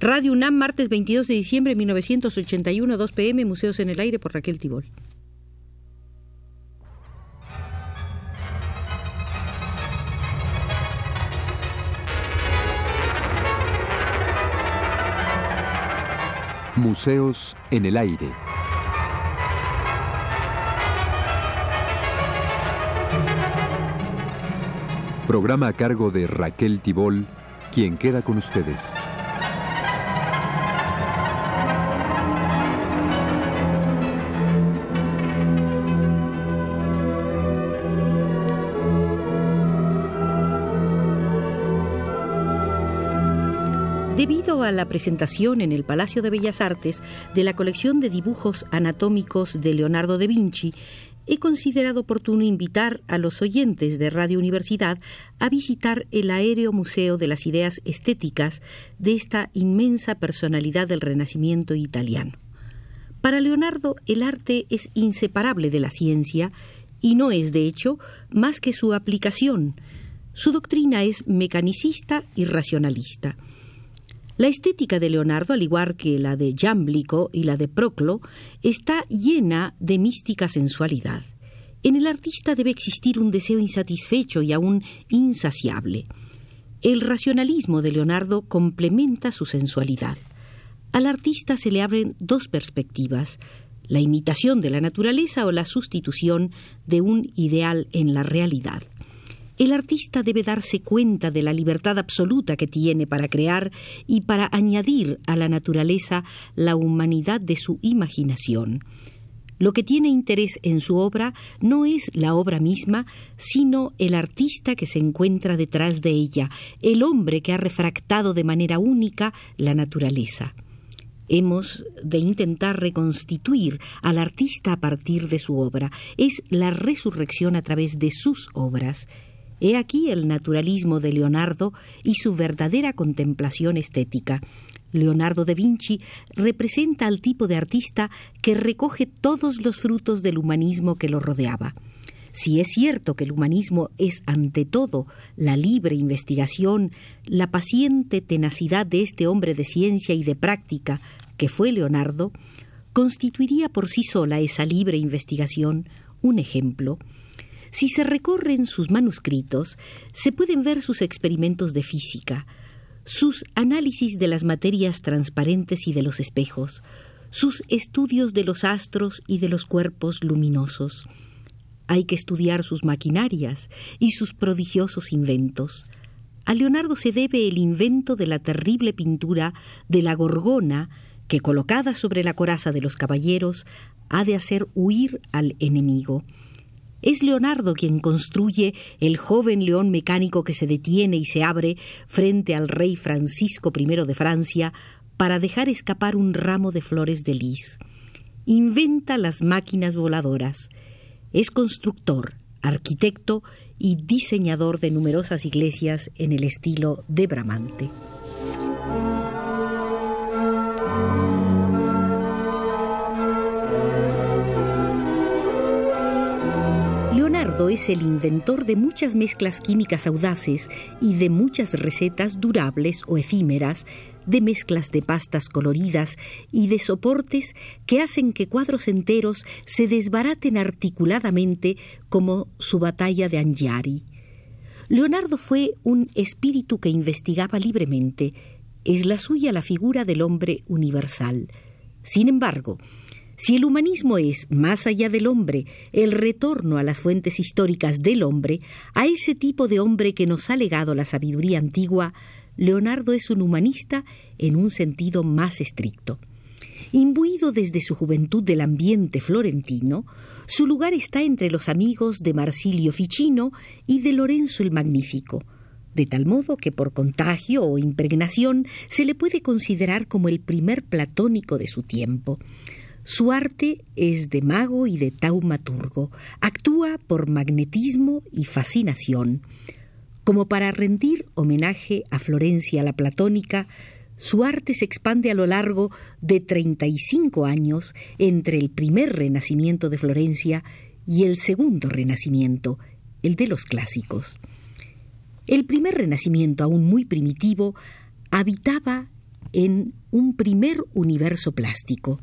Radio UNAM, martes 22 de diciembre de 1981, 2 pm, Museos en el Aire por Raquel Tibol. Museos en el Aire. Programa a cargo de Raquel Tibol, quien queda con ustedes. La presentación en el Palacio de Bellas Artes de la colección de dibujos anatómicos de Leonardo da Vinci, he considerado oportuno invitar a los oyentes de Radio Universidad a visitar el aéreo Museo de las Ideas Estéticas de esta inmensa personalidad del Renacimiento italiano. Para Leonardo el arte es inseparable de la ciencia y no es, de hecho, más que su aplicación. Su doctrina es mecanicista y racionalista. La estética de Leonardo, al igual que la de Jámblico y la de Proclo, está llena de mística sensualidad. En el artista debe existir un deseo insatisfecho y aún insaciable. El racionalismo de Leonardo complementa su sensualidad. Al artista se le abren dos perspectivas, la imitación de la naturaleza o la sustitución de un ideal en la realidad. El artista debe darse cuenta de la libertad absoluta que tiene para crear y para añadir a la naturaleza la humanidad de su imaginación. Lo que tiene interés en su obra no es la obra misma, sino el artista que se encuentra detrás de ella, el hombre que ha refractado de manera única la naturaleza. Hemos de intentar reconstituir al artista a partir de su obra. Es la resurrección a través de sus obras. He aquí el naturalismo de Leonardo y su verdadera contemplación estética. Leonardo da Vinci representa al tipo de artista que recoge todos los frutos del humanismo que lo rodeaba. Si es cierto que el humanismo es ante todo la libre investigación, la paciente tenacidad de este hombre de ciencia y de práctica que fue Leonardo, constituiría por sí sola esa libre investigación un ejemplo si se recorren sus manuscritos, se pueden ver sus experimentos de física, sus análisis de las materias transparentes y de los espejos, sus estudios de los astros y de los cuerpos luminosos. Hay que estudiar sus maquinarias y sus prodigiosos inventos. A Leonardo se debe el invento de la terrible pintura de la gorgona que, colocada sobre la coraza de los caballeros, ha de hacer huir al enemigo. Es Leonardo quien construye el joven león mecánico que se detiene y se abre frente al rey Francisco I de Francia para dejar escapar un ramo de flores de lis. Inventa las máquinas voladoras. Es constructor, arquitecto y diseñador de numerosas iglesias en el estilo de Bramante. Es el inventor de muchas mezclas químicas audaces y de muchas recetas durables o efímeras, de mezclas de pastas coloridas y de soportes que hacen que cuadros enteros se desbaraten articuladamente como su batalla de Angiari. Leonardo fue un espíritu que investigaba libremente. Es la suya la figura del hombre universal. Sin embargo, si el humanismo es, más allá del hombre, el retorno a las fuentes históricas del hombre, a ese tipo de hombre que nos ha legado la sabiduría antigua, Leonardo es un humanista en un sentido más estricto. Imbuido desde su juventud del ambiente florentino, su lugar está entre los amigos de Marsilio Ficino y de Lorenzo el Magnífico, de tal modo que por contagio o impregnación se le puede considerar como el primer platónico de su tiempo. Su arte es de mago y de taumaturgo, actúa por magnetismo y fascinación. Como para rendir homenaje a Florencia la Platónica, su arte se expande a lo largo de 35 años entre el primer renacimiento de Florencia y el segundo renacimiento, el de los clásicos. El primer renacimiento, aún muy primitivo, habitaba en un primer universo plástico.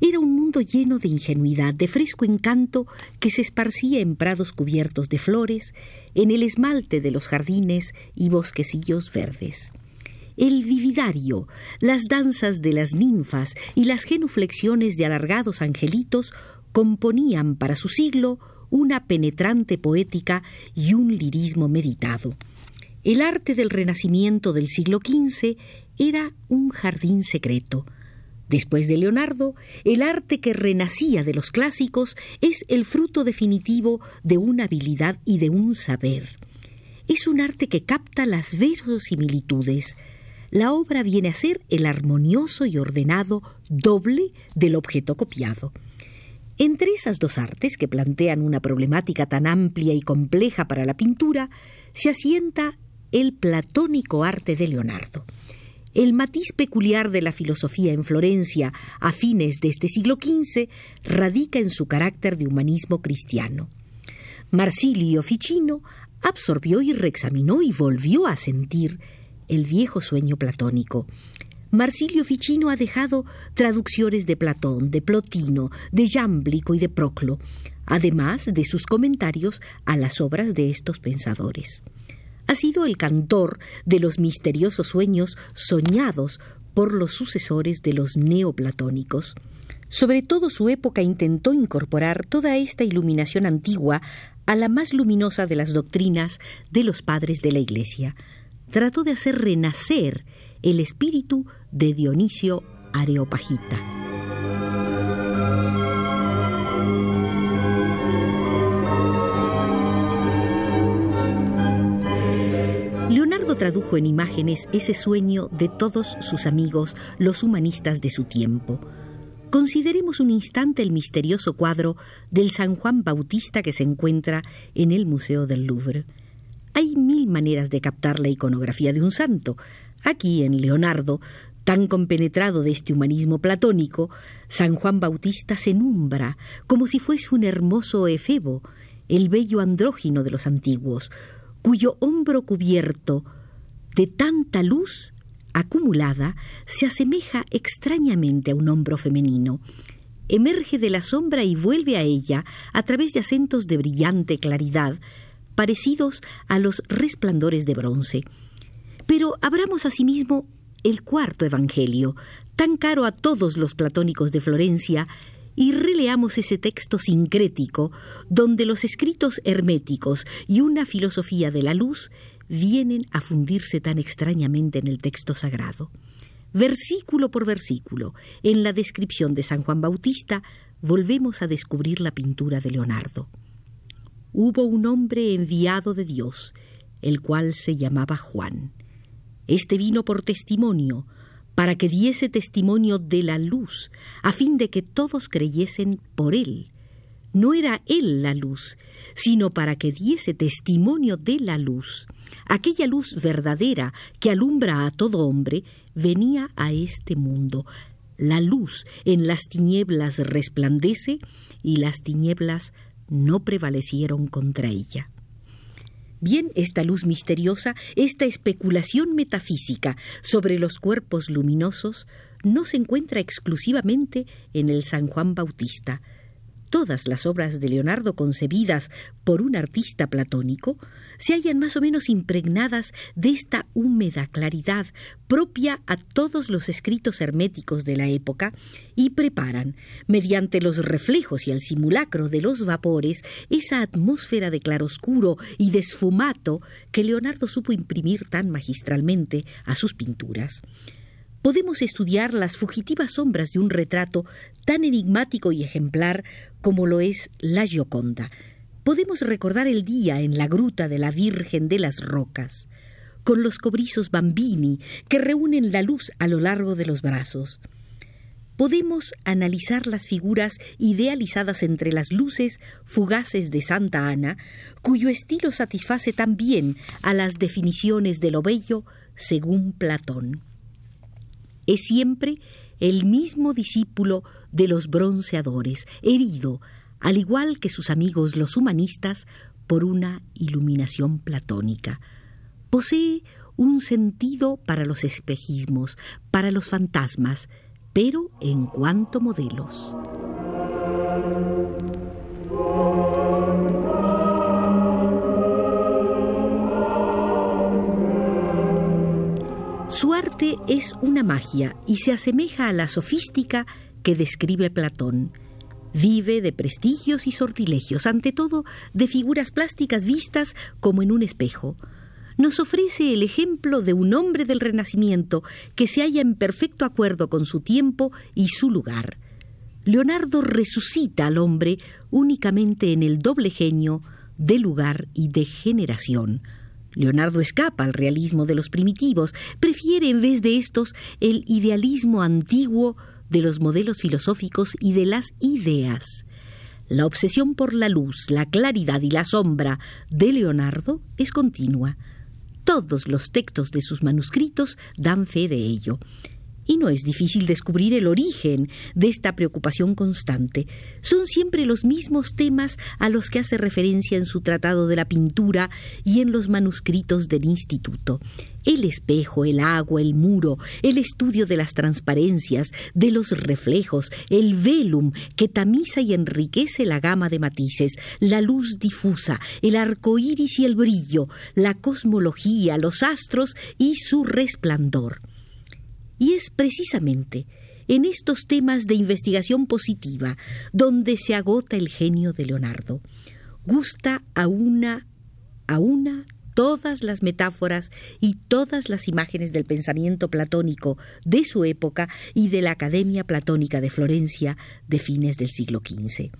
Era un mundo lleno de ingenuidad, de fresco encanto que se esparcía en prados cubiertos de flores, en el esmalte de los jardines y bosquecillos verdes. El vividario, las danzas de las ninfas y las genuflexiones de alargados angelitos componían para su siglo una penetrante poética y un lirismo meditado. El arte del Renacimiento del siglo XV era un jardín secreto. Después de Leonardo, el arte que renacía de los clásicos es el fruto definitivo de una habilidad y de un saber. Es un arte que capta las verosimilitudes. La obra viene a ser el armonioso y ordenado doble del objeto copiado. Entre esas dos artes que plantean una problemática tan amplia y compleja para la pintura, se asienta el platónico arte de Leonardo. El matiz peculiar de la filosofía en Florencia a fines de este siglo XV radica en su carácter de humanismo cristiano. Marsilio Ficino absorbió y reexaminó y volvió a sentir el viejo sueño platónico. Marsilio Ficino ha dejado traducciones de Platón, de Plotino, de Jámblico y de Proclo, además de sus comentarios a las obras de estos pensadores ha sido el cantor de los misteriosos sueños soñados por los sucesores de los neoplatónicos. Sobre todo su época intentó incorporar toda esta iluminación antigua a la más luminosa de las doctrinas de los padres de la Iglesia. Trató de hacer renacer el espíritu de Dionisio Areopagita. Tradujo en imágenes ese sueño de todos sus amigos, los humanistas de su tiempo. Consideremos un instante el misterioso cuadro del San Juan Bautista que se encuentra en el Museo del Louvre. Hay mil maneras de captar la iconografía de un santo. Aquí, en Leonardo, tan compenetrado de este humanismo platónico, San Juan Bautista se numbra como si fuese un hermoso efebo, el bello andrógino de los antiguos, cuyo hombro cubierto de tanta luz acumulada se asemeja extrañamente a un hombro femenino. Emerge de la sombra y vuelve a ella a través de acentos de brillante claridad, parecidos a los resplandores de bronce. Pero abramos asimismo el cuarto Evangelio, tan caro a todos los platónicos de Florencia, y releamos ese texto sincrético donde los escritos herméticos y una filosofía de la luz vienen a fundirse tan extrañamente en el texto sagrado. Versículo por versículo, en la descripción de San Juan Bautista, volvemos a descubrir la pintura de Leonardo. Hubo un hombre enviado de Dios, el cual se llamaba Juan. Este vino por testimonio, para que diese testimonio de la luz, a fin de que todos creyesen por él. No era él la luz, sino para que diese testimonio de la luz. Aquella luz verdadera que alumbra a todo hombre venía a este mundo. La luz en las tinieblas resplandece y las tinieblas no prevalecieron contra ella. Bien, esta luz misteriosa, esta especulación metafísica sobre los cuerpos luminosos, no se encuentra exclusivamente en el San Juan Bautista, todas las obras de Leonardo concebidas por un artista platónico se hallan más o menos impregnadas de esta húmeda claridad propia a todos los escritos herméticos de la época y preparan, mediante los reflejos y el simulacro de los vapores, esa atmósfera de claroscuro y de esfumato que Leonardo supo imprimir tan magistralmente a sus pinturas podemos estudiar las fugitivas sombras de un retrato tan enigmático y ejemplar como lo es la Gioconda. Podemos recordar el día en la gruta de la Virgen de las Rocas, con los cobrizos bambini que reúnen la luz a lo largo de los brazos. Podemos analizar las figuras idealizadas entre las luces fugaces de Santa Ana, cuyo estilo satisface también a las definiciones de lo bello según Platón es siempre el mismo discípulo de los bronceadores, herido, al igual que sus amigos los humanistas, por una iluminación platónica. Posee un sentido para los espejismos, para los fantasmas, pero en cuanto modelos. Arte es una magia y se asemeja a la sofística que describe Platón. Vive de prestigios y sortilegios, ante todo de figuras plásticas vistas como en un espejo. Nos ofrece el ejemplo de un hombre del Renacimiento que se halla en perfecto acuerdo con su tiempo y su lugar. Leonardo resucita al hombre únicamente en el doble genio de lugar y de generación. Leonardo escapa al realismo de los primitivos, prefiere en vez de estos el idealismo antiguo de los modelos filosóficos y de las ideas. La obsesión por la luz, la claridad y la sombra de Leonardo es continua. Todos los textos de sus manuscritos dan fe de ello. Y no es difícil descubrir el origen de esta preocupación constante. Son siempre los mismos temas a los que hace referencia en su Tratado de la Pintura y en los manuscritos del Instituto. El espejo, el agua, el muro, el estudio de las transparencias, de los reflejos, el velum que tamiza y enriquece la gama de matices, la luz difusa, el arco iris y el brillo, la cosmología, los astros y su resplandor. Y es precisamente en estos temas de investigación positiva donde se agota el genio de Leonardo. Gusta a una a una todas las metáforas y todas las imágenes del pensamiento platónico de su época y de la Academia Platónica de Florencia de fines del siglo XV.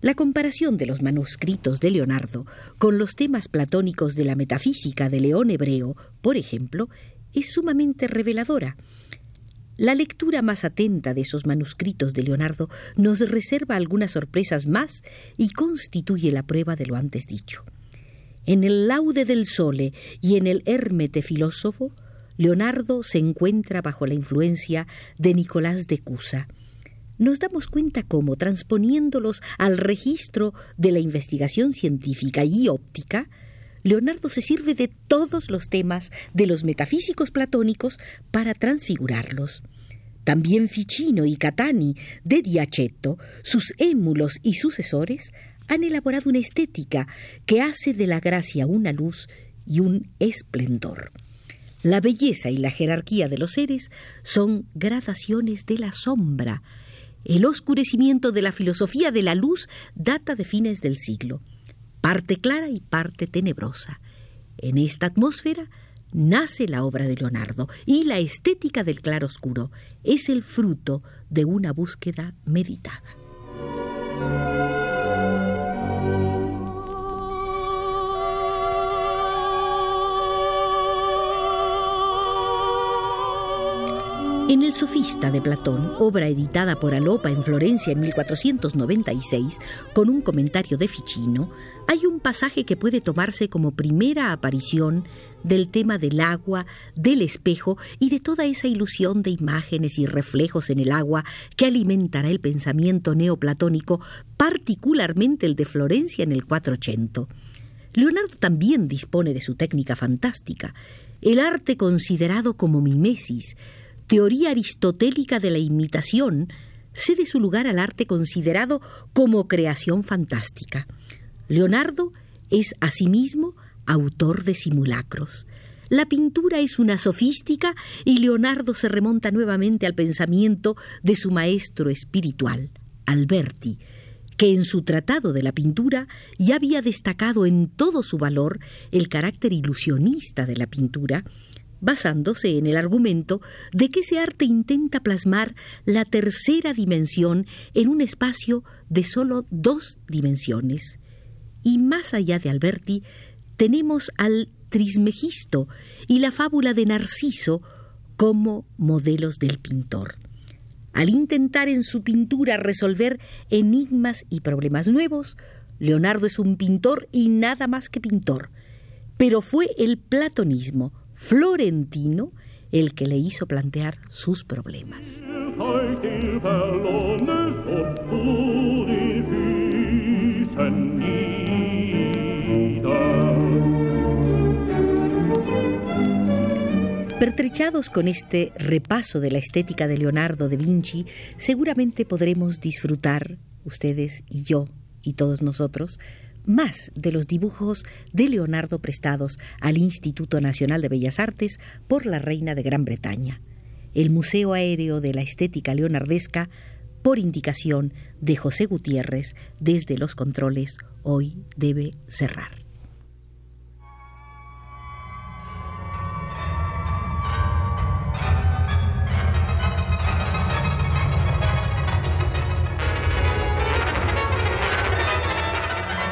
La comparación de los manuscritos de Leonardo con los temas platónicos de la metafísica de León Hebreo, por ejemplo, es sumamente reveladora. La lectura más atenta de esos manuscritos de Leonardo nos reserva algunas sorpresas más y constituye la prueba de lo antes dicho. En el laude del sole y en el Hermete filósofo, Leonardo se encuentra bajo la influencia de Nicolás de Cusa. Nos damos cuenta cómo, transponiéndolos al registro de la investigación científica y óptica, Leonardo se sirve de todos los temas de los metafísicos platónicos para transfigurarlos. También Ficino y Catani de Diachetto, sus émulos y sucesores, han elaborado una estética que hace de la gracia una luz y un esplendor. La belleza y la jerarquía de los seres son gradaciones de la sombra. El oscurecimiento de la filosofía de la luz data de fines del siglo parte clara y parte tenebrosa. En esta atmósfera nace la obra de Leonardo y la estética del claroscuro es el fruto de una búsqueda meditada. En El Sofista de Platón, obra editada por Alopa en Florencia en 1496, con un comentario de Ficino, hay un pasaje que puede tomarse como primera aparición del tema del agua, del espejo y de toda esa ilusión de imágenes y reflejos en el agua que alimentará el pensamiento neoplatónico, particularmente el de Florencia en el 480. Leonardo también dispone de su técnica fantástica, el arte considerado como mimesis, teoría aristotélica de la imitación cede su lugar al arte considerado como creación fantástica. Leonardo es asimismo autor de simulacros. La pintura es una sofística y Leonardo se remonta nuevamente al pensamiento de su maestro espiritual, Alberti, que en su tratado de la pintura ya había destacado en todo su valor el carácter ilusionista de la pintura basándose en el argumento de que ese arte intenta plasmar la tercera dimensión en un espacio de solo dos dimensiones. Y más allá de Alberti, tenemos al Trismegisto y la fábula de Narciso como modelos del pintor. Al intentar en su pintura resolver enigmas y problemas nuevos, Leonardo es un pintor y nada más que pintor. Pero fue el platonismo, florentino el que le hizo plantear sus problemas. Pertrechados con este repaso de la estética de Leonardo da Vinci, seguramente podremos disfrutar, ustedes y yo y todos nosotros, más de los dibujos de Leonardo prestados al Instituto Nacional de Bellas Artes por la Reina de Gran Bretaña. El Museo Aéreo de la Estética Leonardesca, por indicación de José Gutiérrez desde los controles, hoy debe cerrar.